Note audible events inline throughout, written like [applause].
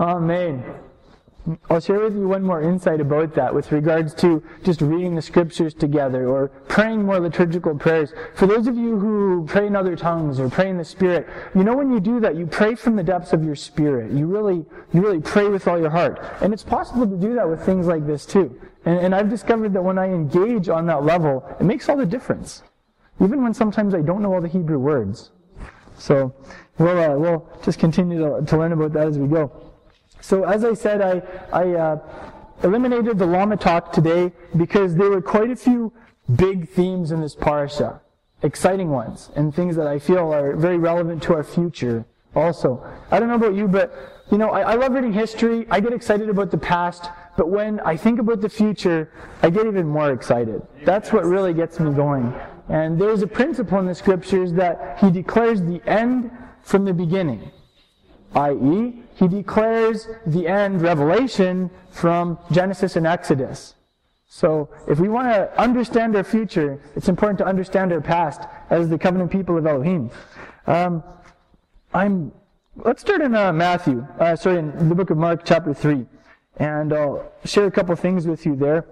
Amen. I'll share with you one more insight about that with regards to just reading the scriptures together or praying more liturgical prayers. For those of you who pray in other tongues or pray in the spirit, you know when you do that, you pray from the depths of your spirit. You really, you really pray with all your heart. And it's possible to do that with things like this too. And, and I've discovered that when I engage on that level, it makes all the difference. Even when sometimes I don't know all the Hebrew words. So we'll, uh, we'll just continue to, to learn about that as we go. So as I said, I, I uh, eliminated the Lama talk today because there were quite a few big themes in this parasha, exciting ones, and things that I feel are very relevant to our future also. I don't know about you, but you know, I, I love reading history. I get excited about the past, but when I think about the future, I get even more excited. That's what really gets me going. And there's a principle in the scriptures that he declares the end from the beginning i.e., he declares the end revelation from Genesis and Exodus. So, if we want to understand our future, it's important to understand our past as the covenant people of Elohim. Um, I'm. Let's start in uh, Matthew. Uh, sorry, in the book of Mark, chapter three, and I'll share a couple things with you there.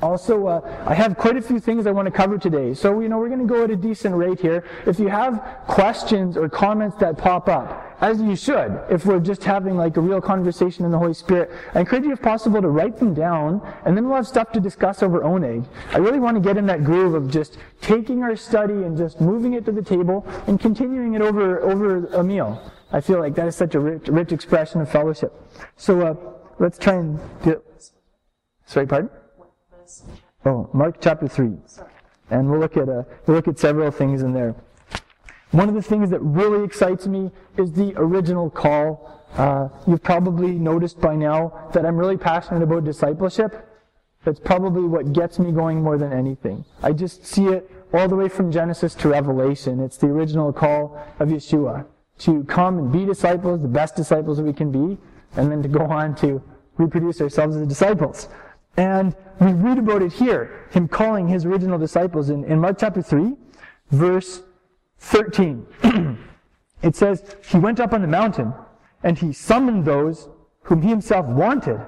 Also, uh, I have quite a few things I want to cover today. So, you know, we're going to go at a decent rate here. If you have questions or comments that pop up, as you should, if we're just having like a real conversation in the Holy Spirit, I encourage you, if possible, to write them down, and then we'll have stuff to discuss over Oneg. I really want to get in that groove of just taking our study and just moving it to the table and continuing it over, over a meal. I feel like that is such a rich, rich expression of fellowship. So, uh, let's try and do, it. sorry, pardon? Oh, Mark chapter 3. And we'll look at, uh, we'll look at several things in there. One of the things that really excites me is the original call. Uh, you've probably noticed by now that I'm really passionate about discipleship. That's probably what gets me going more than anything. I just see it all the way from Genesis to Revelation. It's the original call of Yeshua to come and be disciples, the best disciples that we can be, and then to go on to reproduce ourselves as disciples. And we read about it here, him calling his original disciples in, in Mark chapter 3, verse 13. [clears throat] it says, He went up on the mountain, and he summoned those whom he himself wanted,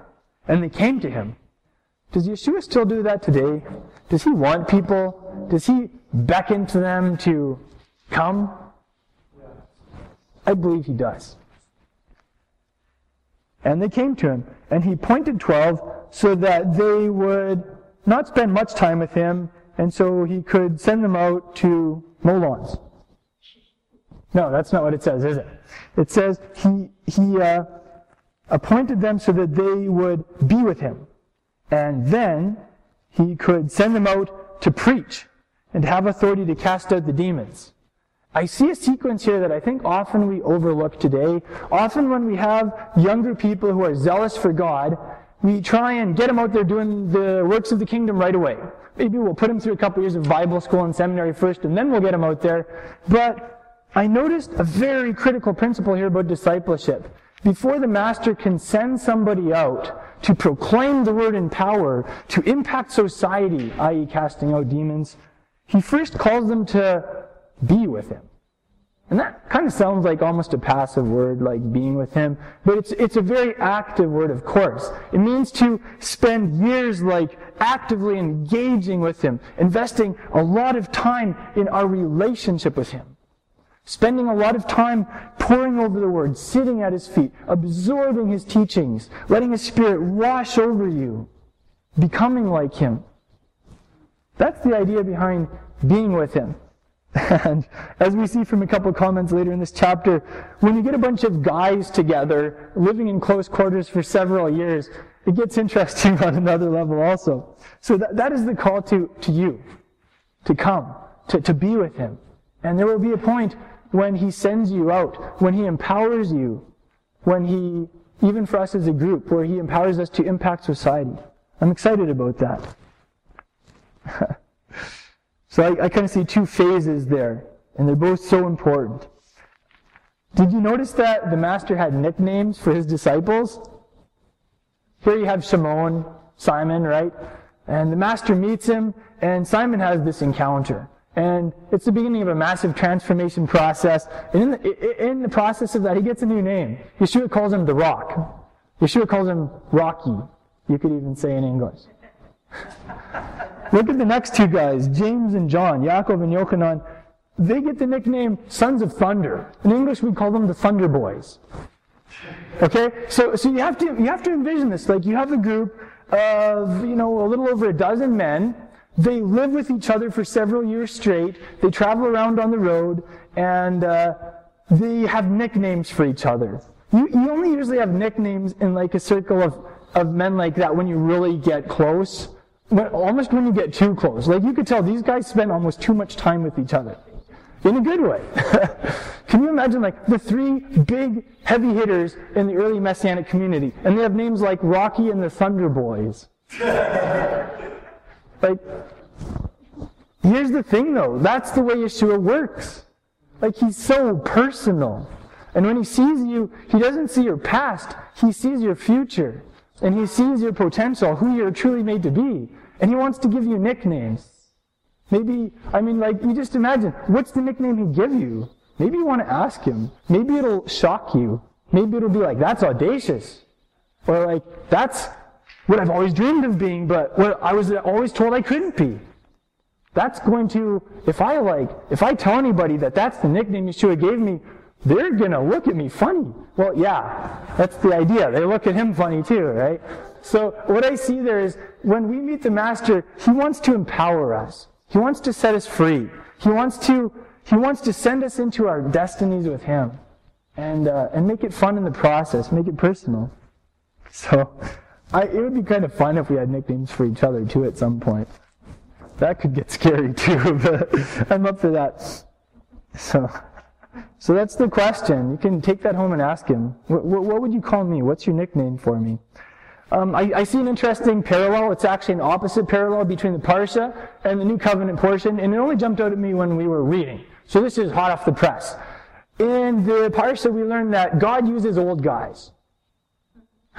and they came to him. Does Yeshua still do that today? Does he want people? Does he beckon to them to come? I believe he does. And they came to him, and he pointed twelve so that they would not spend much time with him, and so he could send them out to mow lawns. No, that's not what it says, is it? It says he, he uh, appointed them so that they would be with him. And then he could send them out to preach and have authority to cast out the demons. I see a sequence here that I think often we overlook today. Often when we have younger people who are zealous for God, we try and get them out there doing the works of the kingdom right away. Maybe we'll put them through a couple years of Bible school and seminary first, and then we'll get them out there. But I noticed a very critical principle here about discipleship. Before the master can send somebody out to proclaim the word in power, to impact society, i.e., casting out demons, he first calls them to be with him. And that kind of sounds like almost a passive word, like being with him. But it's, it's a very active word, of course. It means to spend years like actively engaging with him, investing a lot of time in our relationship with him. Spending a lot of time poring over the Word, sitting at His feet, absorbing His teachings, letting His Spirit wash over you, becoming like Him. That's the idea behind being with Him. [laughs] And as we see from a couple of comments later in this chapter, when you get a bunch of guys together, living in close quarters for several years, it gets interesting [laughs] on another level also. So that, that is the call to, to you, to come, to, to be with Him. And there will be a point when He sends you out, when He empowers you, when He, even for us as a group, where He empowers us to impact society. I'm excited about that. [laughs] so I, I kind of see two phases there, and they're both so important. Did you notice that the Master had nicknames for His disciples? Here you have Shimon, Simon, right? And the Master meets him, and Simon has this encounter. And it's the beginning of a massive transformation process. And in the, in the process of that, he gets a new name. Yeshua calls him the rock. Yeshua calls him Rocky. You could even say in English. [laughs] Look at the next two guys, James and John, Yaakov and Yochanan. They get the nickname Sons of Thunder. In English, we call them the Thunder Boys. Okay, so so you have to you have to envision this. Like you have a group of you know a little over a dozen men. They live with each other for several years straight. They travel around on the road, and uh, they have nicknames for each other. You, you only usually have nicknames in like a circle of, of men like that when you really get close. When, almost when you get too close. Like you could tell these guys spend almost too much time with each other. In a good way. [laughs] Can you imagine like the three big heavy hitters in the early Messianic community? And they have names like Rocky and the Thunder Boys. [laughs] like, here's the thing though. That's the way Yeshua works. Like he's so personal. And when he sees you, he doesn't see your past, he sees your future. And he sees your potential, who you're truly made to be. And he wants to give you nicknames. Maybe, I mean, like, you just imagine, what's the nickname he'd give you? Maybe you want to ask him. Maybe it'll shock you. Maybe it'll be like, that's audacious. Or like, that's what I've always dreamed of being, but what I was always told I couldn't be. That's going to, if I like, if I tell anybody that that's the nickname Yeshua gave me, they're going to look at me funny. Well, yeah, that's the idea. They look at him funny too, right? So what I see there is when we meet the Master, he wants to empower us. He wants to set us free. He wants to, he wants to send us into our destinies with him and, uh, and make it fun in the process, make it personal. So I, it would be kind of fun if we had nicknames for each other too at some point. That could get scary [laughs] too, but I'm up for that. So. So that's the question. You can take that home and ask him. What, what would you call me? What's your nickname for me? Um, I, I, see an interesting parallel. It's actually an opposite parallel between the Parsha and the New Covenant portion, and it only jumped out at me when we were reading. So this is hot off the press. In the Parsha, we learned that God uses old guys.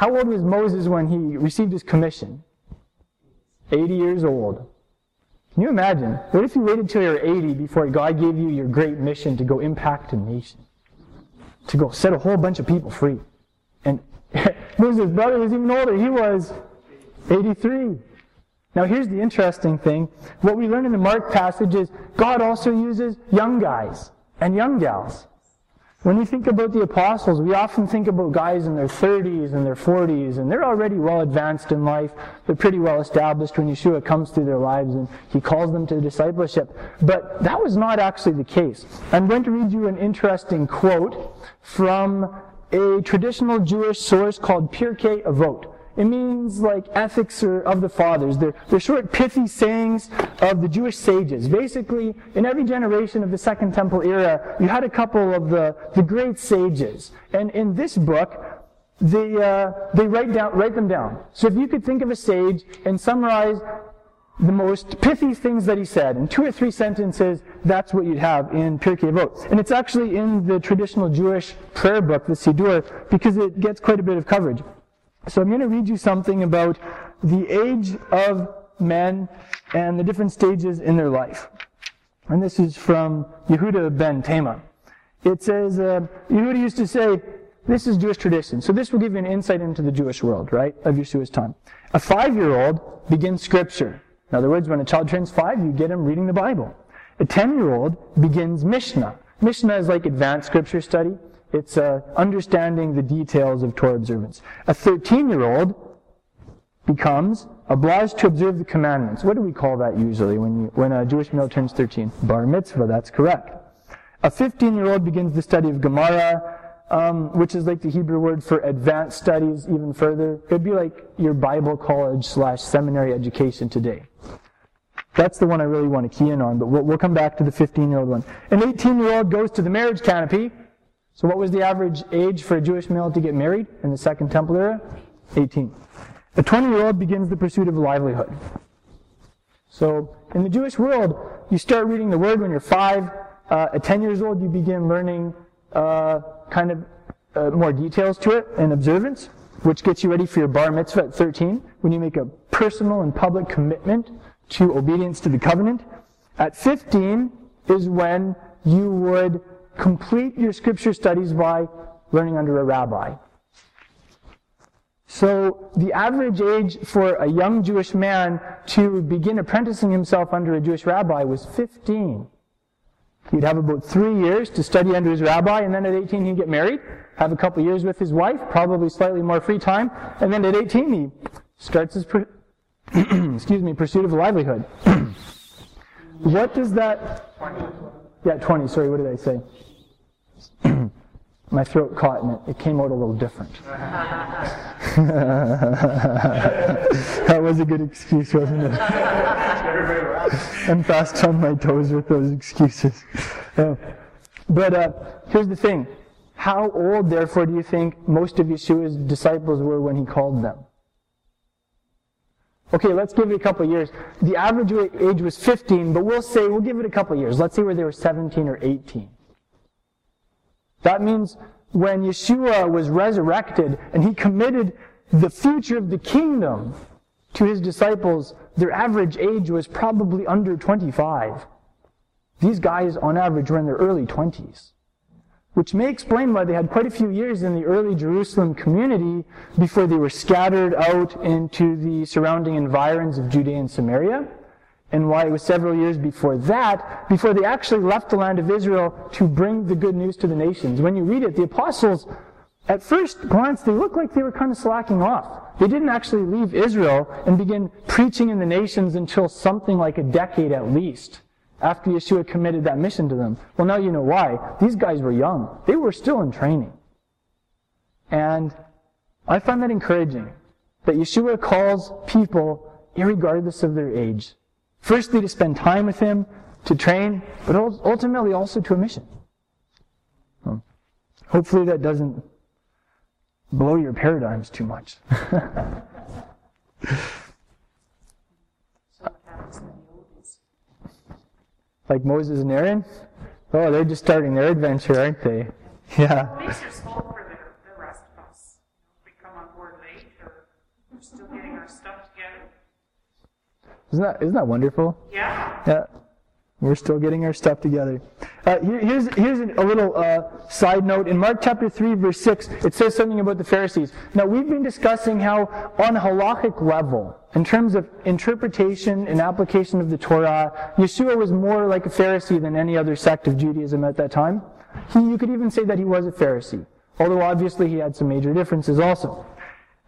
How old was Moses when he received his commission? 80 years old. Can you imagine? What if you waited till you're 80 before God gave you your great mission to go impact a nation? To go set a whole bunch of people free. And [laughs] Moses' brother was even older. He was 83. Now here's the interesting thing. What we learn in the Mark passage is God also uses young guys and young gals. When we think about the apostles, we often think about guys in their 30s and their 40s, and they're already well advanced in life. They're pretty well established when Yeshua comes through their lives and he calls them to discipleship. But that was not actually the case. I'm going to read you an interesting quote from a traditional Jewish source called Pirkei Avot. It means like ethics of the fathers. They're, they're short, pithy sayings of the Jewish sages. Basically, in every generation of the Second Temple era, you had a couple of the, the great sages. And in this book, they, uh, they write, down, write them down. So if you could think of a sage and summarize the most pithy things that he said in two or three sentences, that's what you'd have in Pirkei Avot. And it's actually in the traditional Jewish prayer book, the Siddur, because it gets quite a bit of coverage. So I'm going to read you something about the age of men and the different stages in their life. And this is from Yehuda ben Tema. It says, uh, Yehuda used to say, this is Jewish tradition. So this will give you an insight into the Jewish world, right, of Yeshua's time. A five-year-old begins scripture. In other words, when a child turns five, you get him reading the Bible. A ten-year-old begins Mishnah. Mishnah is like advanced scripture study. It's uh, understanding the details of Torah observance. A 13-year-old becomes obliged to observe the commandments. What do we call that usually when, you, when a Jewish male turns 13? Bar mitzvah, that's correct. A 15-year-old begins the study of Gemara, um, which is like the Hebrew word for advanced studies even further. It would be like your Bible college slash seminary education today. That's the one I really want to key in on, but we'll, we'll come back to the 15-year-old one. An 18-year-old goes to the marriage canopy, so what was the average age for a Jewish male to get married in the Second Temple era? 18. A 20-year-old begins the pursuit of a livelihood. So in the Jewish world, you start reading the Word when you're five. Uh, at 10 years old, you begin learning uh, kind of uh, more details to it and observance, which gets you ready for your bar mitzvah at 13, when you make a personal and public commitment to obedience to the covenant. At 15 is when you would complete your scripture studies by learning under a rabbi. So the average age for a young Jewish man to begin apprenticing himself under a Jewish rabbi was 15. He'd have about three years to study under his rabbi, and then at 18 he'd get married, have a couple years with his wife, probably slightly more free time, and then at 18 he starts his, per- [clears throat] excuse me, pursuit of a livelihood. [clears throat] what does that? Yeah, 20. Sorry, what did I say? [clears throat] My throat caught and it, it came out a little different. [laughs] that was a good excuse, wasn't it? [laughs] I'm fast on my toes with those excuses. Uh, [laughs] but uh, here's the thing. How old, therefore, do you think most of Yeshua's disciples were when he called them? Okay, let's give it a couple years. The average age was 15, but we'll say, we'll give it a couple years. Let's say where they were 17 or 18. That means when Yeshua was resurrected and he committed the future of the kingdom to his disciples, their average age was probably under 25. These guys, on average, were in their early 20s. Which may explain why they had quite a few years in the early Jerusalem community before they were scattered out into the surrounding environs of Judea and Samaria and why it was several years before that, before they actually left the land of Israel to bring the good news to the nations. When you read it, the apostles, at first glance, they look like they were kind of slacking off. They didn't actually leave Israel and begin preaching in the nations until something like a decade at least after Yeshua committed that mission to them. Well, now you know why. These guys were young. They were still in training. And I find that encouraging that Yeshua calls people regardless of their age. Firstly, to spend time with Him, to train, but ultimately also to a mission. Hopefully that doesn't blow your paradigms too much. [laughs] like Moses and Aaron? Oh, they're just starting their adventure, aren't they? Yeah. Makes your for the, the rest of us? We come on board late, or we're still getting our stuff together? Isn't that isn't that wonderful? Yeah. Yeah. We're still getting our stuff together. Uh, here, here's, here's a little uh, side note. In Mark chapter 3, verse 6, it says something about the Pharisees. Now, we've been discussing how, on a halachic level, in terms of interpretation and application of the Torah, Yeshua was more like a Pharisee than any other sect of Judaism at that time. He, you could even say that he was a Pharisee, although obviously he had some major differences also.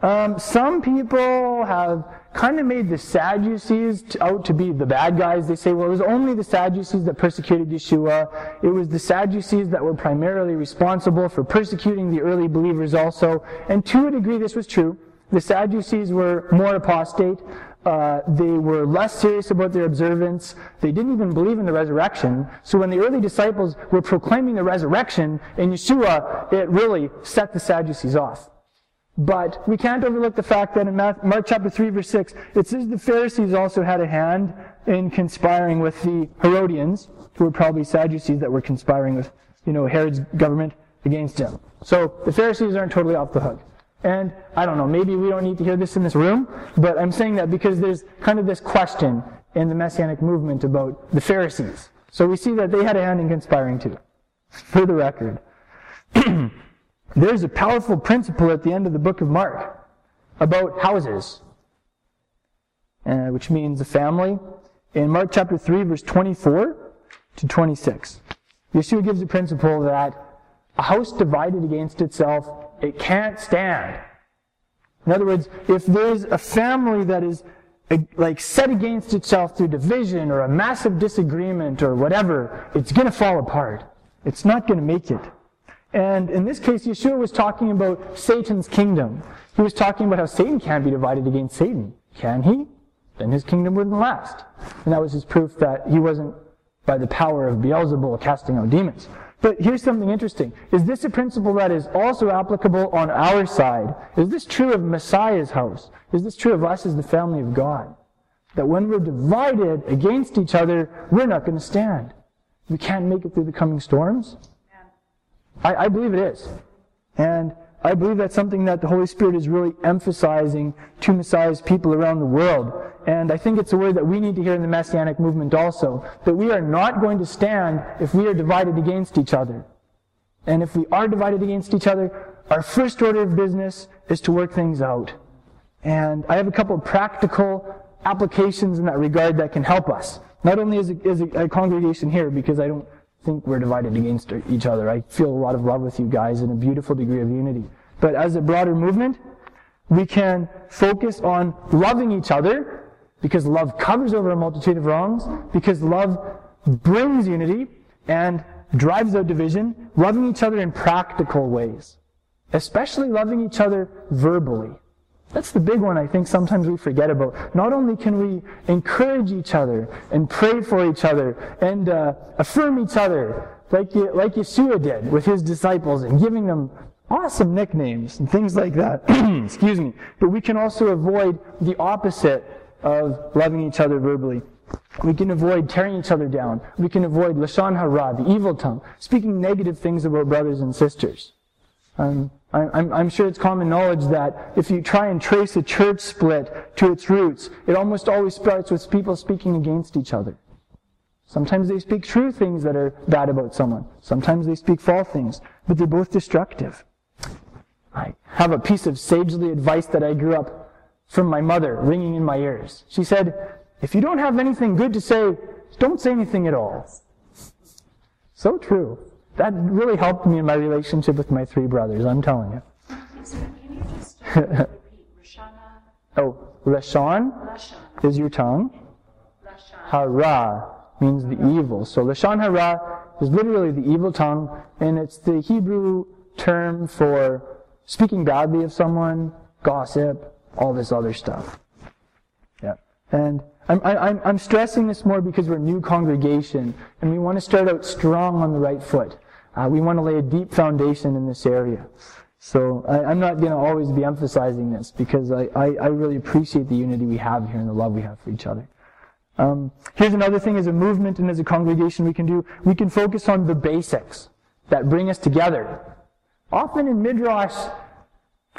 Um, some people have kind of made the Sadducees out to be the bad guys. They say, well, it was only the Sadducees that persecuted Yeshua. It was the Sadducees that were primarily responsible for persecuting the early believers also. And to a degree, this was true. The Sadducees were more apostate. Uh, they were less serious about their observance. They didn't even believe in the resurrection. So when the early disciples were proclaiming the resurrection in Yeshua, it really set the Sadducees off. But we can't overlook the fact that in Mark chapter 3 verse 6, it says the Pharisees also had a hand in conspiring with the Herodians, who were probably Sadducees that were conspiring with, you know, Herod's government against him. So the Pharisees aren't totally off the hook. And I don't know, maybe we don't need to hear this in this room, but I'm saying that because there's kind of this question in the Messianic movement about the Pharisees. So we see that they had a hand in conspiring too, for the record. [clears throat] There's a powerful principle at the end of the book of Mark about houses, uh, which means a family. In Mark chapter 3, verse 24 to 26, Yeshua gives a principle that a house divided against itself, it can't stand. In other words, if there's a family that is uh, like set against itself through division or a massive disagreement or whatever, it's going to fall apart. It's not going to make it. And in this case, Yeshua was talking about Satan's kingdom. He was talking about how Satan can't be divided against Satan. Can he? Then his kingdom wouldn't last. And that was his proof that he wasn't by the power of Beelzebul casting out demons. But here's something interesting. Is this a principle that is also applicable on our side? Is this true of Messiah's house? Is this true of us as the family of God? That when we're divided against each other, we're not going to stand. We can't make it through the coming storms. I, I believe it is. And I believe that's something that the Holy Spirit is really emphasizing to Messiah's people around the world. And I think it's a word that we need to hear in the Messianic movement also. That we are not going to stand if we are divided against each other. And if we are divided against each other, our first order of business is to work things out. And I have a couple of practical applications in that regard that can help us. Not only as a, as a, congregation here, because I don't think we're divided against each other. I feel a lot of love with you guys and a beautiful degree of unity. But as a broader movement, we can focus on loving each other because love covers over a multitude of wrongs, because love brings unity and drives out division, loving each other in practical ways, especially loving each other verbally. That's the big one I think sometimes we forget about. Not only can we encourage each other and pray for each other and uh, affirm each other like, like Yeshua did with his disciples and giving them awesome nicknames and things like that. [clears throat] Excuse me. But we can also avoid the opposite of loving each other verbally. We can avoid tearing each other down. We can avoid lashon hara, the evil tongue, speaking negative things about brothers and sisters. Um, I'm, I'm, sure it's common knowledge that if you try and trace a church split to its roots, it almost always starts with people speaking against each other. Sometimes they speak true things that are bad about someone. Sometimes they speak false things, but they're both destructive. I have a piece of sagely advice that I grew up from my mother ringing in my ears. She said, if you don't have anything good to say, don't say anything at all. So true. That really helped me in my relationship with my three brothers, I'm telling you. [laughs] oh, Lashon is your tongue. Hara means the evil. So Lashon Hara is literally the evil tongue, and it's the Hebrew term for speaking badly of someone, gossip, all this other stuff. Yeah. And I'm, I'm, I'm stressing this more because we're a new congregation and we want to start out strong on the right foot. Uh, we want to lay a deep foundation in this area. So I, am not going to always be emphasizing this because I, I, I, really appreciate the unity we have here and the love we have for each other. Um, here's another thing as a movement and as a congregation we can do. We can focus on the basics that bring us together Often in Midrash,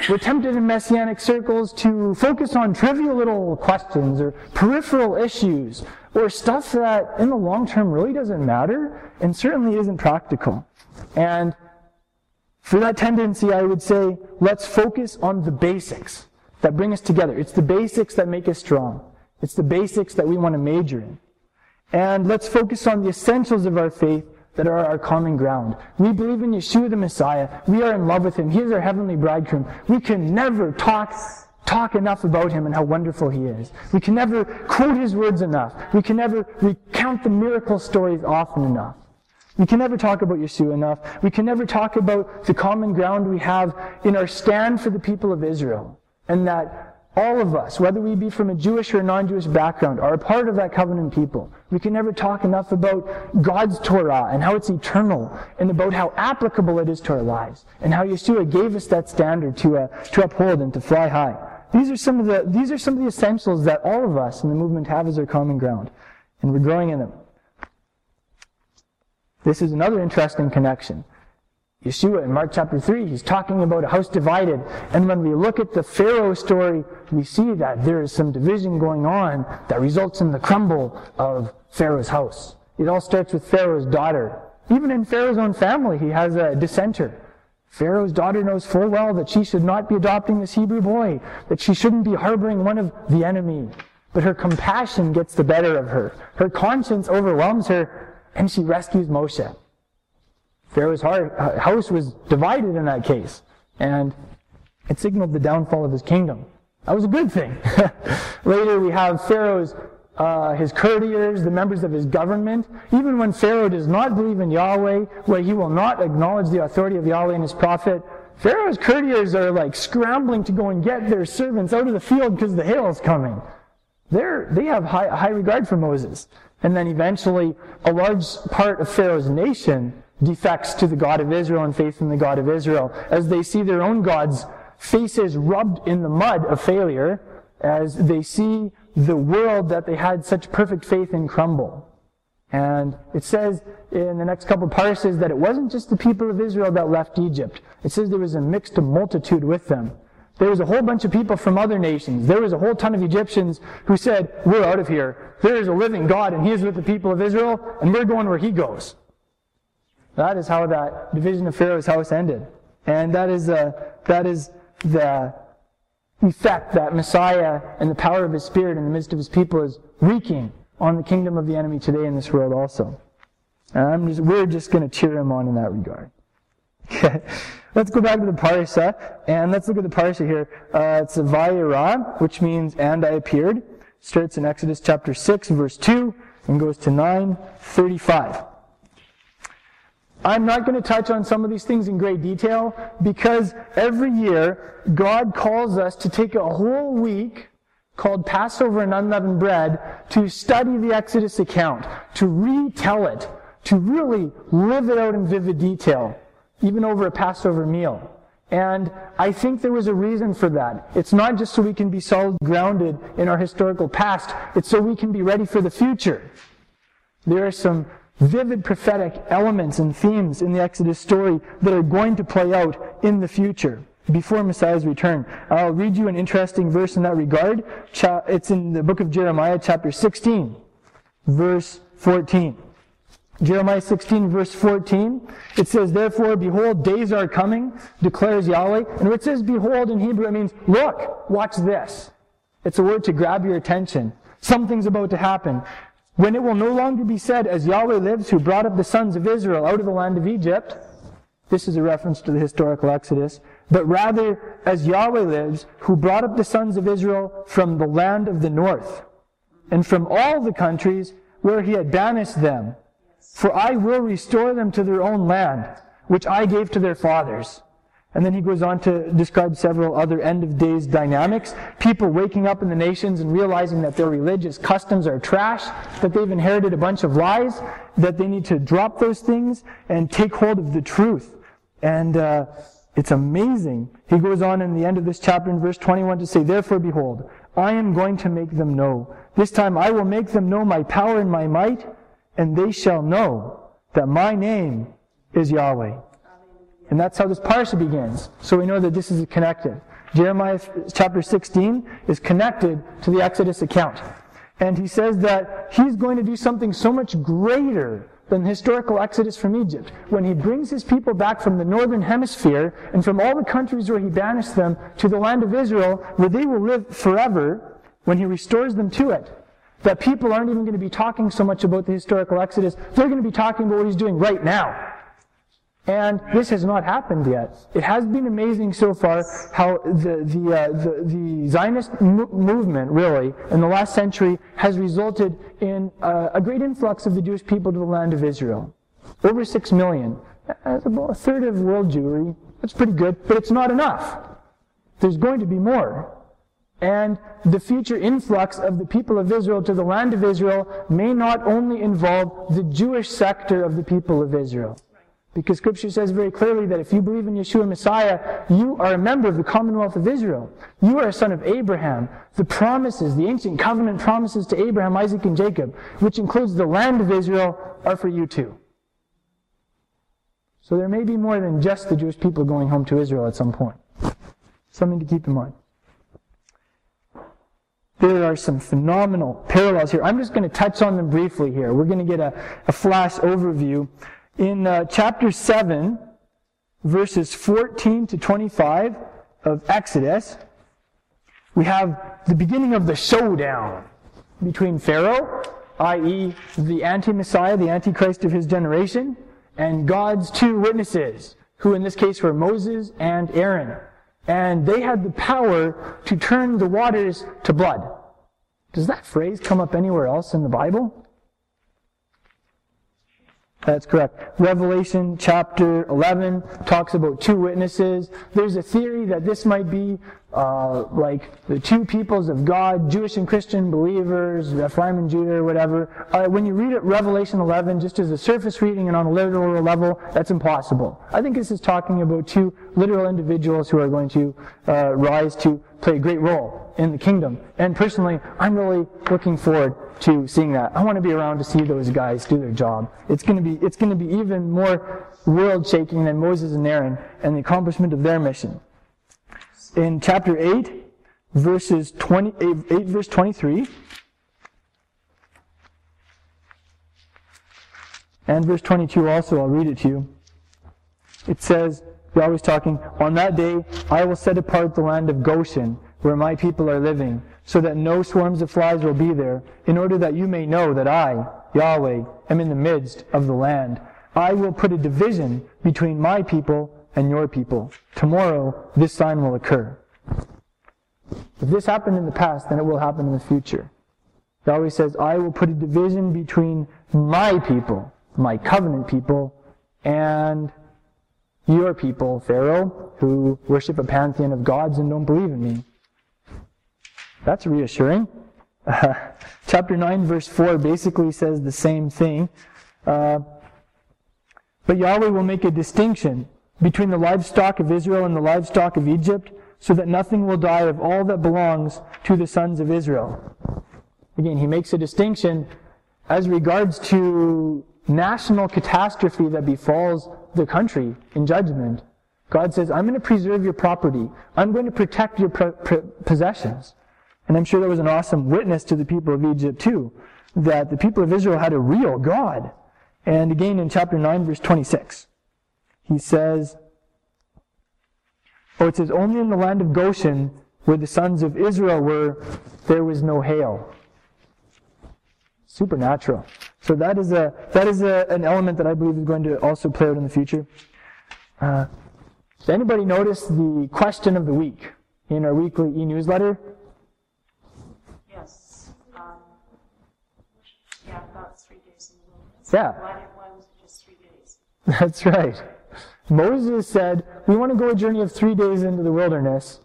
we're tempted in messianic circles to focus on trivial little questions or peripheral issues or stuff that in the long term really doesn't matter and certainly isn't practical. And for that tendency, I would say, let's focus on the basics that bring us together. It's the basics that make us strong. It's the basics that we want to major in. And let's focus on the essentials of our faith that are our common ground. We believe in Yeshua the Messiah. We are in love with him. He is our heavenly bridegroom. We can never talk talk enough about him and how wonderful he is. We can never quote his words enough. We can never recount the miracle stories often enough. We can never talk about Yeshua enough. We can never talk about the common ground we have in our stand for the people of Israel. And that all of us, whether we be from a Jewish or non-Jewish background, are a part of that covenant people. We can never talk enough about God's Torah and how it's eternal and about how applicable it is to our lives and how Yeshua gave us that standard to, uh, to uphold and to fly high. These are some of the, these are some of the essentials that all of us in the movement have as our common ground. And we're growing in them. This is another interesting connection. Yeshua in Mark chapter 3, he's talking about a house divided. And when we look at the Pharaoh story, we see that there is some division going on that results in the crumble of Pharaoh's house. It all starts with Pharaoh's daughter. Even in Pharaoh's own family, he has a dissenter. Pharaoh's daughter knows full well that she should not be adopting this Hebrew boy, that she shouldn't be harboring one of the enemy. But her compassion gets the better of her. Her conscience overwhelms her, and she rescues Moshe. Pharaoh's house was divided in that case, and it signaled the downfall of his kingdom. That was a good thing. [laughs] Later, we have Pharaoh's uh, his courtiers, the members of his government. Even when Pharaoh does not believe in Yahweh, where he will not acknowledge the authority of Yahweh and his prophet, Pharaoh's courtiers are like scrambling to go and get their servants out of the field because the hail is coming. They're, they have high, high regard for Moses. And then eventually, a large part of Pharaoh's nation defects to the God of Israel and faith in the God of Israel, as they see their own gods' faces rubbed in the mud of failure, as they see the world that they had such perfect faith in crumble. And it says in the next couple of parshas that it wasn't just the people of Israel that left Egypt. It says there was a mixed multitude with them. There was a whole bunch of people from other nations. There was a whole ton of Egyptians who said, we're out of here. There is a living God and he is with the people of Israel and we're going where he goes. That is how that division of Pharaoh's house ended. And that is, uh, that is the effect that Messiah and the power of his Spirit in the midst of his people is wreaking on the kingdom of the enemy today in this world also. And I'm just, we're just going to cheer him on in that regard. [laughs] Okay. Let's go back to the parsha, and let's look at the parsha here. Uh, it's Vayera, which means, and I appeared. Starts in Exodus chapter 6, verse 2, and goes to 9:35. I'm not going to touch on some of these things in great detail because every year God calls us to take a whole week called Passover and Unleavened Bread to study the Exodus account, to retell it, to really live it out in vivid detail even over a Passover meal. And I think there was a reason for that. It's not just so we can be solid grounded in our historical past, it's so we can be ready for the future. There are some vivid prophetic elements and themes in the Exodus story that are going to play out in the future before Messiah's return. I'll read you an interesting verse in that regard. It's in the book of Jeremiah, chapter 16, verse 14. Jeremiah 16 verse 14, it says, Therefore, behold, days are coming, declares Yahweh. And when it says behold in Hebrew, it means, look, watch this. It's a word to grab your attention. Something's about to happen. When it will no longer be said, as Yahweh lives, who brought up the sons of Israel out of the land of Egypt, this is a reference to the historical Exodus, but rather, as Yahweh lives, who brought up the sons of Israel from the land of the north, and from all the countries where he had banished them, for I will restore them to their own land, which I gave to their fathers. And then he goes on to describe several other end of days dynamics. People waking up in the nations and realizing that their religious customs are trash, that they've inherited a bunch of lies, that they need to drop those things and take hold of the truth. And uh, it's amazing. He goes on in the end of this chapter in verse 21 to say, Therefore, behold, I am going to make them know. This time I will make them know my power and my might and they shall know that my name is Yahweh. And that's how this parsha begins. So we know that this is connected. Jeremiah chapter 16 is connected to the Exodus account. And he says that he's going to do something so much greater than the historical exodus from Egypt. When he brings his people back from the northern hemisphere and from all the countries where he banished them to the land of Israel, where they will live forever, when he restores them to it, that people aren't even going to be talking so much about the historical Exodus. They're going to be talking about what he's doing right now. And this has not happened yet. It has been amazing so far how the, the, uh, the, the, Zionist mo- movement, really, in the last century, has resulted in uh, a great influx of the Jewish people to the land of Israel. Over six million. That's about a third of world Jewry. That's pretty good, but it's not enough. There's going to be more and the future influx of the people of Israel to the land of Israel may not only involve the Jewish sector of the people of Israel. Because scripture says very clearly that if you believe in Yeshua Messiah, you are a member of the commonwealth of Israel. You are a son of Abraham. The promises, the ancient covenant promises to Abraham, Isaac, and Jacob, which includes the land of Israel, are for you too. So there may be more than just the Jewish people going home to Israel at some point. Something to keep in mind. There are some phenomenal parallels here. I'm just going to touch on them briefly here. We're going to get a, a flash overview. In uh, chapter 7, verses 14 to 25 of Exodus, we have the beginning of the showdown between Pharaoh, i.e., the anti Messiah, the Antichrist of his generation, and God's two witnesses, who in this case were Moses and Aaron and they had the power to turn the waters to blood. Does that phrase come up anywhere else in the Bible? That's correct. Revelation chapter 11 talks about two witnesses. There's a theory that this might be uh, like the two peoples of God, Jewish and Christian believers, Ephraim and Judah, or whatever. Uh, when you read it, Revelation 11, just as a surface reading and on a literal level, that's impossible. I think this is talking about two literal individuals who are going to uh, rise to play a great role in the kingdom. And personally, I'm really looking forward to seeing that. I want to be around to see those guys do their job. It's going to be, it's going to be even more world shaking than Moses and Aaron and the accomplishment of their mission. In chapter 8, verses 20, 8, 8 verse 23, and verse 22 also, I'll read it to you. It says, Yahweh's talking, On that day I will set apart the land of Goshen where my people are living, so that no swarms of flies will be there, in order that you may know that I, Yahweh, am in the midst of the land. I will put a division between my people and your people. Tomorrow, this sign will occur. If this happened in the past, then it will happen in the future. Yahweh says, I will put a division between my people, my covenant people, and your people, Pharaoh, who worship a pantheon of gods and don't believe in me. That's reassuring. Uh, [laughs] chapter 9, verse 4 basically says the same thing. Uh, but Yahweh will make a distinction between the livestock of Israel and the livestock of Egypt, so that nothing will die of all that belongs to the sons of Israel. Again, he makes a distinction as regards to national catastrophe that befalls the country in judgment. God says, I'm going to preserve your property. I'm going to protect your possessions. And I'm sure that was an awesome witness to the people of Egypt too, that the people of Israel had a real God. And again in chapter 9 verse 26, he says, Oh, it says, only in the land of Goshen, where the sons of Israel were, there was no hail. Supernatural. So that is a that is a, an element that I believe is going to also play out in the future. Uh, does anybody notice the question of the week in our weekly e-newsletter? Yes. Um, yeah, about three days in the wilderness. Yeah. Why, why was it just three days? [laughs] That's right. Moses said, We want to go a journey of three days into the wilderness.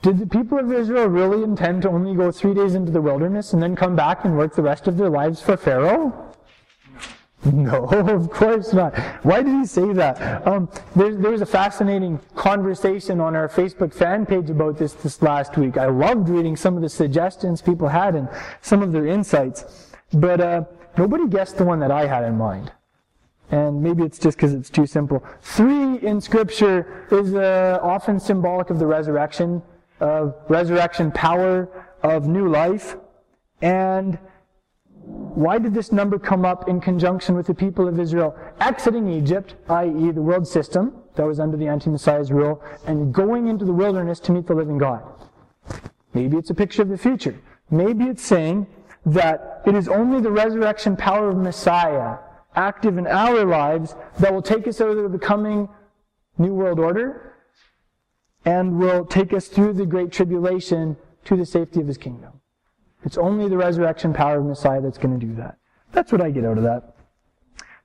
Did the people of Israel really intend to only go three days into the wilderness and then come back and work the rest of their lives for Pharaoh? No, [laughs] of course not. Why did he say that? Um, there, there was a fascinating conversation on our Facebook fan page about this this last week. I loved reading some of the suggestions people had and some of their insights, but uh, nobody guessed the one that I had in mind. And maybe it's just because it's too simple. Three in Scripture is uh, often symbolic of the resurrection, of resurrection power, of new life. And why did this number come up in conjunction with the people of Israel exiting Egypt, i.e., the world system that was under the anti Messiah's rule, and going into the wilderness to meet the living God? Maybe it's a picture of the future. Maybe it's saying that it is only the resurrection power of Messiah active in our lives that will take us over the coming new world order and will take us through the great tribulation to the safety of his kingdom. It's only the resurrection power of Messiah that's going to do that. That's what I get out of that.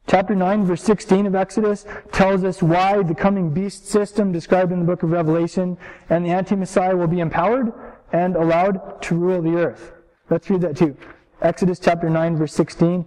Chapter 9, verse 16 of Exodus tells us why the coming beast system described in the book of Revelation and the anti-Messiah will be empowered and allowed to rule the earth. Let's read that too. Exodus chapter 9, verse 16.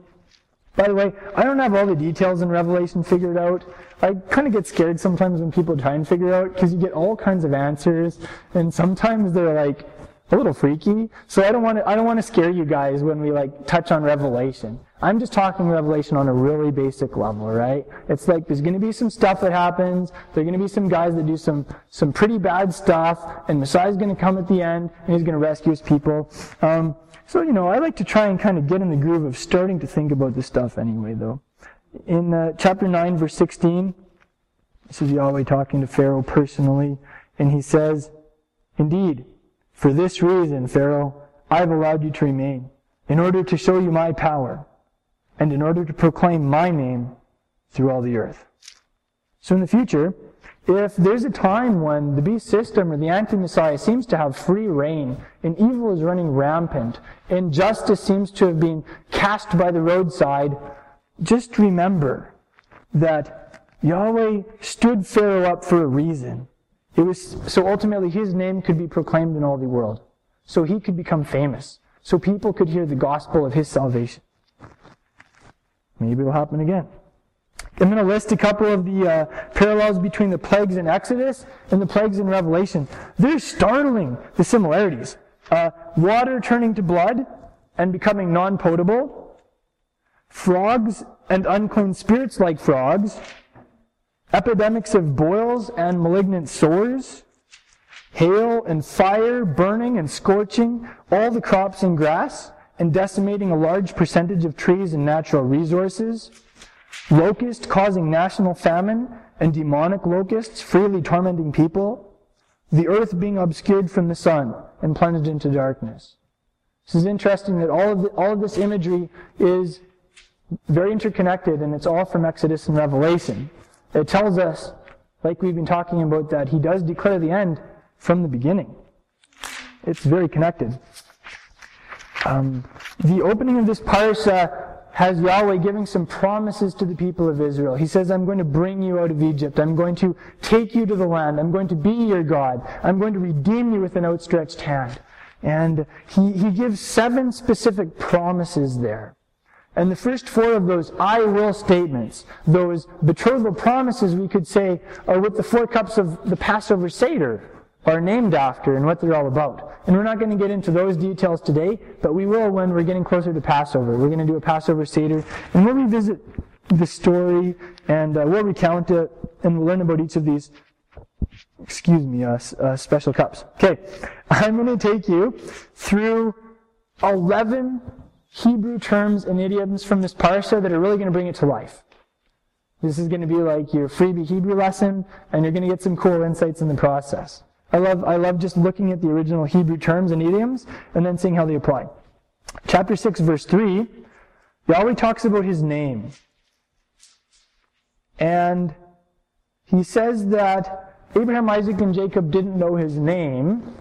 By the way, I don't have all the details in Revelation figured out. I kind of get scared sometimes when people try and figure out because you get all kinds of answers, and sometimes they're like a little freaky. So I don't want to I don't want to scare you guys when we like touch on Revelation. I'm just talking Revelation on a really basic level, right? It's like there's going to be some stuff that happens. There're going to be some guys that do some some pretty bad stuff, and Messiah's going to come at the end, and he's going to rescue his people. Um, so, you know, I like to try and kind of get in the groove of starting to think about this stuff anyway, though. In uh, chapter 9, verse 16, this is Yahweh talking to Pharaoh personally, and he says, Indeed, for this reason, Pharaoh, I have allowed you to remain, in order to show you my power, and in order to proclaim my name through all the earth. So in the future, if there's a time when the beast system or the anti-Messiah seems to have free reign, and evil is running rampant, and justice seems to have been cast by the roadside, just remember that Yahweh stood Pharaoh up for a reason. It was so ultimately his name could be proclaimed in all the world. So he could become famous. So people could hear the gospel of his salvation. Maybe it'll happen again. I'm going to list a couple of the uh, parallels between the plagues in Exodus and the plagues in Revelation. They're startling, the similarities. Uh, water turning to blood and becoming non-potable. Frogs and unclean spirits like frogs. Epidemics of boils and malignant sores. Hail and fire burning and scorching all the crops and grass and decimating a large percentage of trees and natural resources locust causing national famine and demonic locusts freely tormenting people, the earth being obscured from the sun, and plunged into darkness. This is interesting that all of, the, all of this imagery is very interconnected and it's all from Exodus and Revelation. It tells us, like we've been talking about, that he does declare the end from the beginning. It's very connected. Um, the opening of this parsha has Yahweh giving some promises to the people of Israel. He says, I'm going to bring you out of Egypt. I'm going to take you to the land. I'm going to be your God. I'm going to redeem you with an outstretched hand. And he, he gives seven specific promises there. And the first four of those I will statements, those betrothal promises, we could say, are with the four cups of the Passover Seder are named after and what they're all about. And we're not going to get into those details today, but we will when we're getting closer to Passover. We're going to do a Passover Seder, and we'll revisit the story, and uh, we'll recount it, and we'll learn about each of these, excuse me, uh, uh, special cups. Okay, [laughs] I'm going to take you through 11 Hebrew terms and idioms from this parsha that are really going to bring it to life. This is going to be like your freebie Hebrew lesson, and you're going to get some cool insights in the process. I love, I love just looking at the original Hebrew terms and idioms and then seeing how they apply. Chapter 6, verse 3, Yahweh talks about his name. And he says that Abraham, Isaac, and Jacob didn't know his name,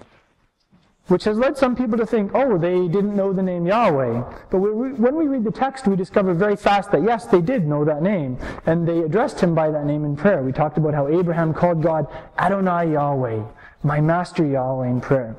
which has led some people to think, oh, they didn't know the name Yahweh. But when we read the text, we discover very fast that yes, they did know that name, and they addressed him by that name in prayer. We talked about how Abraham called God Adonai Yahweh, my master Yahweh in prayer.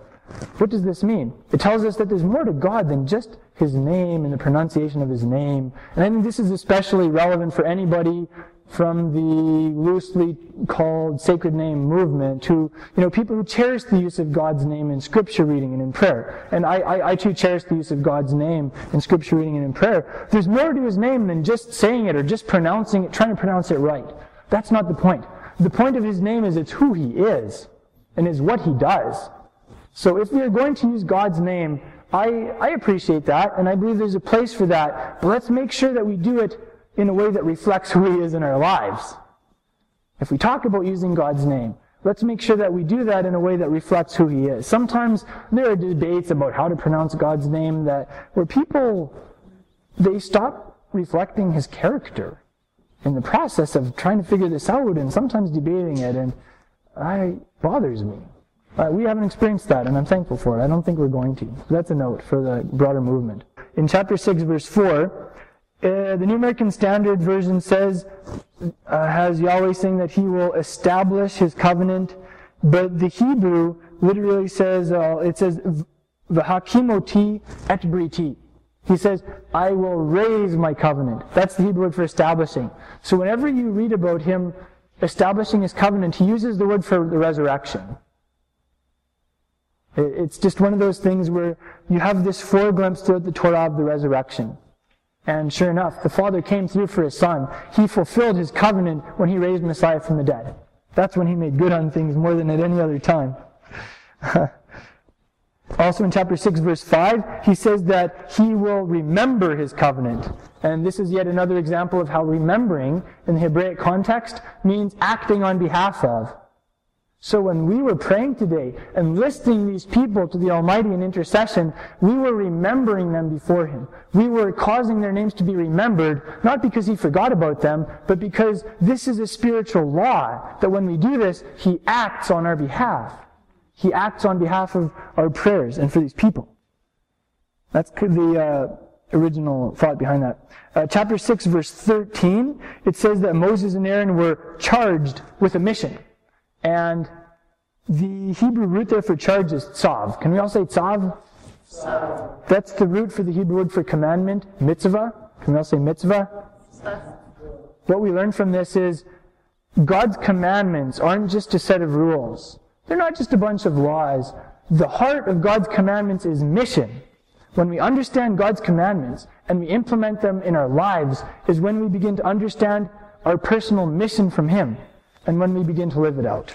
What does this mean? It tells us that there's more to God than just his name and the pronunciation of his name. And I think this is especially relevant for anybody from the loosely called sacred name movement to, you know, people who cherish the use of God's name in scripture reading and in prayer. And I, I, I too cherish the use of God's name in scripture reading and in prayer. There's more to his name than just saying it or just pronouncing it, trying to pronounce it right. That's not the point. The point of his name is it's who he is and is what he does. So if we are going to use God's name, I, I appreciate that, and I believe there's a place for that, but let's make sure that we do it in a way that reflects who he is in our lives. If we talk about using God's name, let's make sure that we do that in a way that reflects who he is. Sometimes there are debates about how to pronounce God's name that where people they stop reflecting his character in the process of trying to figure this out and sometimes debating it and I bothers me. Uh, we haven't experienced that, and I'm thankful for it. I don't think we're going to. So that's a note for the broader movement. In chapter 6, verse 4, uh, the New American Standard Version says, uh, has Yahweh saying that he will establish his covenant, but the Hebrew literally says, uh, it says, v'hakimoti et briti. He says, I will raise my covenant. That's the Hebrew word for establishing. So whenever you read about him establishing his covenant, he uses the word for the resurrection. It's just one of those things where you have this foreglimpse throughout the Torah of the resurrection. And sure enough, the Father came through for his Son. He fulfilled his covenant when he raised Messiah from the dead. That's when he made good on things more than at any other time. [laughs] also in chapter 6, verse 5, he says that he will remember his covenant. And this is yet another example of how remembering in the Hebraic context means acting on behalf of. So when we were praying today and listing these people to the Almighty in intercession, we were remembering them before Him. We were causing their names to be remembered, not because He forgot about them, but because this is a spiritual law, that when we do this, He acts on our behalf. He acts on behalf of our prayers and for these people. That's the uh, original thought behind that. Uh, chapter 6, verse 13, it says that Moses and Aaron were charged with a mission. And the Hebrew root there for charge is tzav. Can we all say tzav? tzav? That's the root for the Hebrew word for commandment, mitzvah. Can we all say mitzvah? What we learn from this is God's commandments aren't just a set of rules. They're not just a bunch of laws. The heart of God's commandments is mission. When we understand God's commandments and we implement them in our lives is when we begin to understand our personal mission from Him and when we begin to live it out.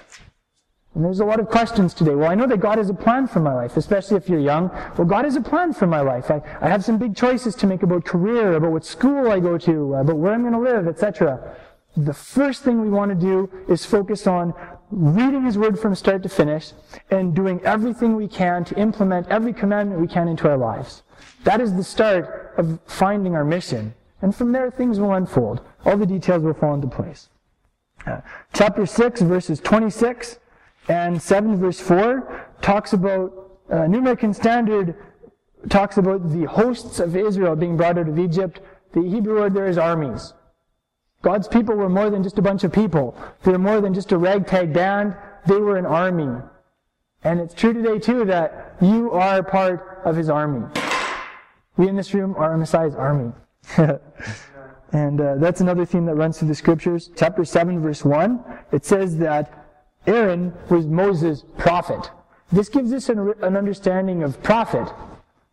And there's a lot of questions today. Well, I know that God has a plan for my life, especially if you're young. Well, God has a plan for my life. I, I have some big choices to make about career, about what school I go to, about where I'm going to live, etc. The first thing we want to do is focus on reading His Word from start to finish and doing everything we can to implement every commandment we can into our lives. That is the start of finding our mission. And from there, things will unfold. All the details will fall into place. Uh, chapter 6, verses 26 and 7, verse 4, talks about, uh, New American Standard talks about the hosts of Israel being brought out of Egypt. The Hebrew word there is armies. God's people were more than just a bunch of people. They were more than just a ragtag band. They were an army. And it's true today too that you are part of his army. We in this room are Messiah's army. [laughs] and uh, that's another theme that runs through the scriptures. Chapter 7, verse 1, it says that Aaron was Moses' prophet. This gives us an, an understanding of prophet.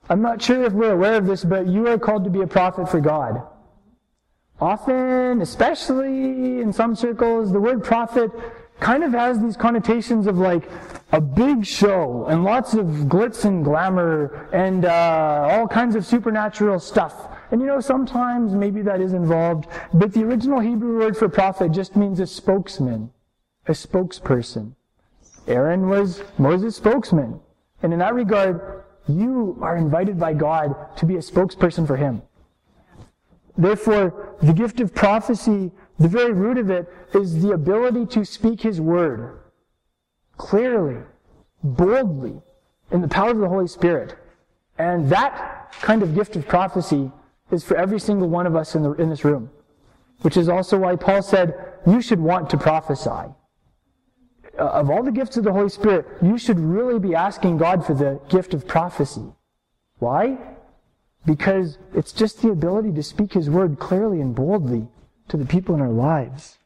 I'm not sure if we're aware of this, but you are called to be a prophet for God. Often, especially in some circles, the word prophet kind of has these connotations of like a big show and lots of glitz and glamour and uh, all kinds of supernatural stuff. And you know, sometimes maybe that is involved, but the original Hebrew word for prophet just means a spokesman, a spokesperson. Aaron was Moses' spokesman. And in that regard, you are invited by God to be a spokesperson for him. Therefore, the gift of prophecy, the very root of it, is the ability to speak His word clearly, boldly, in the power of the Holy Spirit. And that kind of gift of prophecy is for every single one of us in, the, in this room. Which is also why Paul said, you should want to prophesy. Uh, of all the gifts of the Holy Spirit, you should really be asking God for the gift of prophecy. Why? Because it's just the ability to speak His word clearly and boldly to the people in our lives.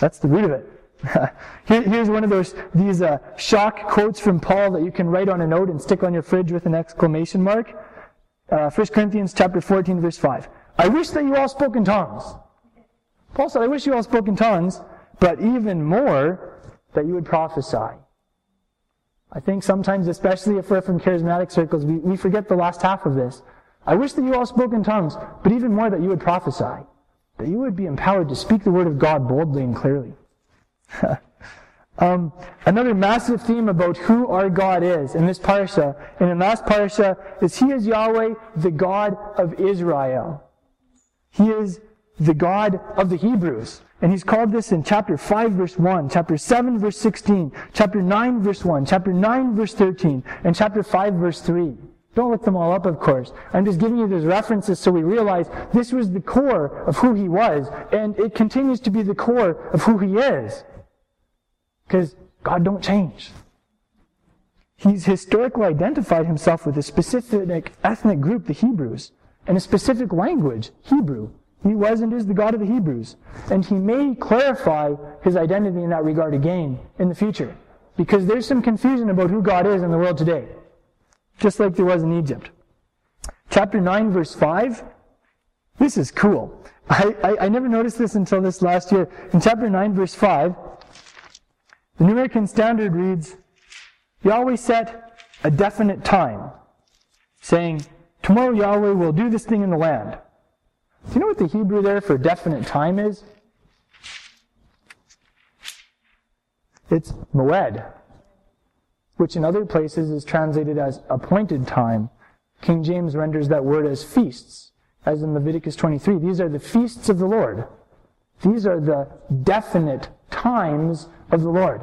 That's the root of it. [laughs] Here, here's one of those these uh, shock quotes from Paul that you can write on a note and stick on your fridge with an exclamation mark. Uh, 1 Corinthians chapter 14, verse 5. I wish that you all spoke in tongues. Paul said, I wish you all spoke in tongues, but even more that you would prophesy. I think sometimes, especially if we're from charismatic circles, we, we forget the last half of this. I wish that you all spoke in tongues, but even more that you would prophesy, that you would be empowered to speak the word of God boldly and clearly. [laughs] um, another massive theme about who our God is in this parsha, and the last parsha, is He is Yahweh, the God of Israel. He is the God of the Hebrews. And he's called this in chapter 5 verse 1, chapter 7 verse 16, chapter 9 verse 1, chapter 9 verse 13, and chapter 5 verse 3. Don't look them all up, of course. I'm just giving you those references so we realize this was the core of who he was, and it continues to be the core of who he is. Because God don't change. He's historically identified himself with a specific ethnic group, the Hebrews, and a specific language, Hebrew. He was and is the God of the Hebrews. And he may clarify his identity in that regard again in the future. Because there's some confusion about who God is in the world today. Just like there was in Egypt. Chapter 9, verse 5. This is cool. [laughs] I, I, I never noticed this until this last year. In chapter 9, verse 5, the New American Standard reads, Yahweh set a definite time, saying, Tomorrow Yahweh will do this thing in the land. Do you know what the Hebrew there for definite time is? It's moed, which in other places is translated as appointed time. King James renders that word as feasts, as in Leviticus 23. These are the feasts of the Lord. These are the definite times of the Lord.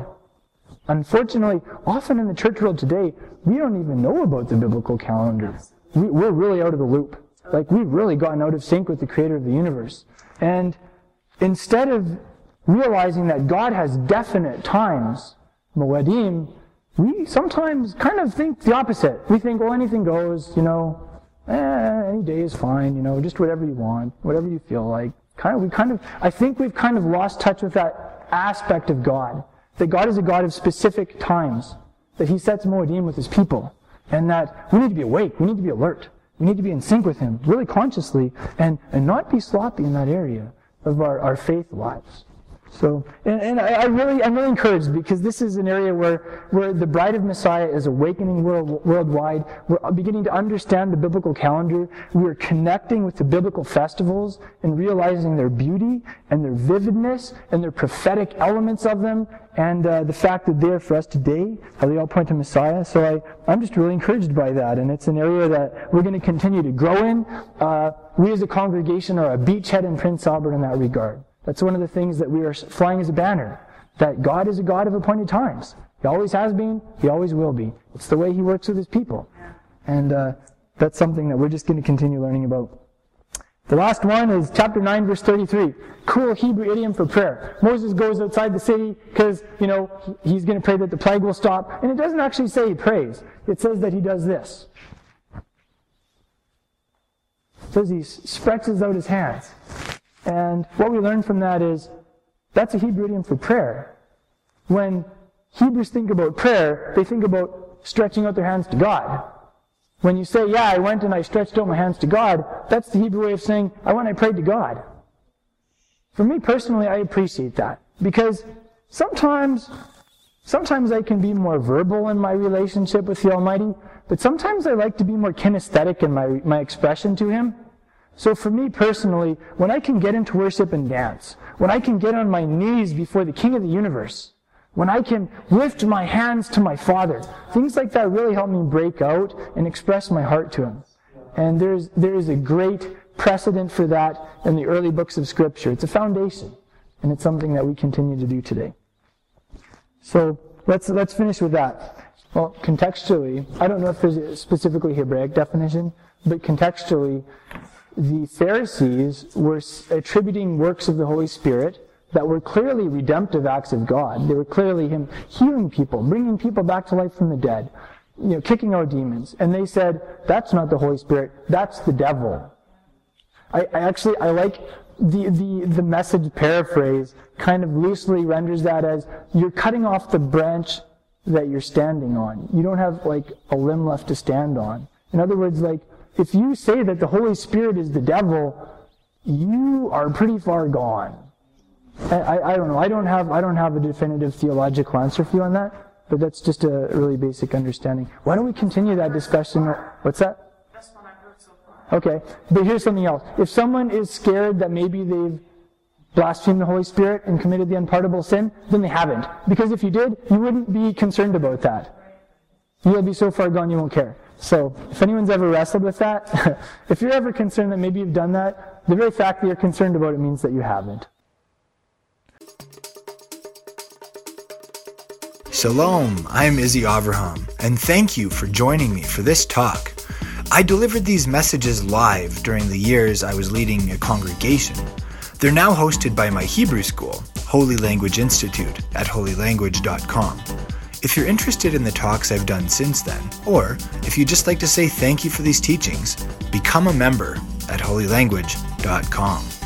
Unfortunately, often in the church world today, we don't even know about the biblical calendar. We, are really out of the loop. Like we've really gotten out of sync with the creator of the universe. And instead of realizing that God has definite times, Moedim, we sometimes kind of think the opposite. We think, well, anything goes, you know, eh, any day is fine, you know, just whatever you want, whatever you feel like. Kind of, we kind of, I think we've kind of lost touch with that aspect of God. That God is a God of specific times. That He sets Moedim with His people. And that we need to be awake, we need to be alert. We need to be in sync with Him, really consciously, and, and not be sloppy in that area of our, our faith lives. So, and, and I, I, really, I'm really encouraged because this is an area where, where the bride of Messiah is awakening world, worldwide. We're beginning to understand the biblical calendar. We're connecting with the biblical festivals and realizing their beauty and their vividness and their prophetic elements of them and uh, the fact that they're for us today, how they all point to Messiah. So I, I'm just really encouraged by that, and it's an area that we're going to continue to grow in. Uh, we as a congregation are a beachhead in Prince Albert in that regard. That's one of the things that we are flying as a banner. That God is a God of appointed times. He always has been. He always will be. It's the way He works with His people. And uh, that's something that we're just going to continue learning about. The last one is chapter 9, verse 33. Cool Hebrew idiom for prayer. Moses goes outside the city because, you know, he's going to pray that the plague will stop. And it doesn't actually say he prays. It says that he does this. It says he stretches out his hands. And what we learn from that is that's a Hebrew idiom for prayer. When Hebrews think about prayer, they think about stretching out their hands to God. When you say, yeah, I went and I stretched out my hands to God, that's the Hebrew way of saying, I went and I prayed to God. For me personally, I appreciate that. Because sometimes, sometimes I can be more verbal in my relationship with the Almighty, but sometimes I like to be more kinesthetic in my, my expression to Him. So for me personally, when I can get into worship and dance, when I can get on my knees before the King of the universe, when I can lift my hands to my Father, things like that really help me break out and express my heart to Him. And there's, there is a great precedent for that in the early books of Scripture. It's a foundation, and it's something that we continue to do today. So let's, let's finish with that. Well, contextually, I don't know if there's a specifically Hebraic definition, but contextually, the Pharisees were attributing works of the Holy Spirit that were clearly redemptive acts of God. They were clearly Him healing people, bringing people back to life from the dead, you know, kicking out demons. And they said, that's not the Holy Spirit, that's the devil. I, I actually, I like the, the, the message paraphrase kind of loosely renders that as you're cutting off the branch that you're standing on. You don't have like a limb left to stand on. In other words, like, if you say that the Holy Spirit is the devil, you are pretty far gone. I, I, don't know. I don't have I don't have a definitive theological answer for you on that, but that's just a really basic understanding. Why don't we continue that discussion? What's that? That's what I've heard so far. Okay, but here's something else. If someone is scared that maybe they've blasphemed the Holy Spirit and committed the unpardonable sin, then they haven't. Because if you did, you wouldn't be concerned about that. You'll be so far gone you won't care. So, if anyone's ever wrestled with that, [laughs] if you're ever concerned that maybe you've done that, the very fact that you're concerned about it means that you haven't. Shalom, I'm Izzy Avraham, and thank you for joining me for this talk. I delivered these messages live during the years I was leading a congregation. They're now hosted by my Hebrew school, Holy Language Institute, at holylanguage.com. If you're interested in the talks I've done since then, or if you'd just like to say thank you for these teachings, become a member at holylanguage.com.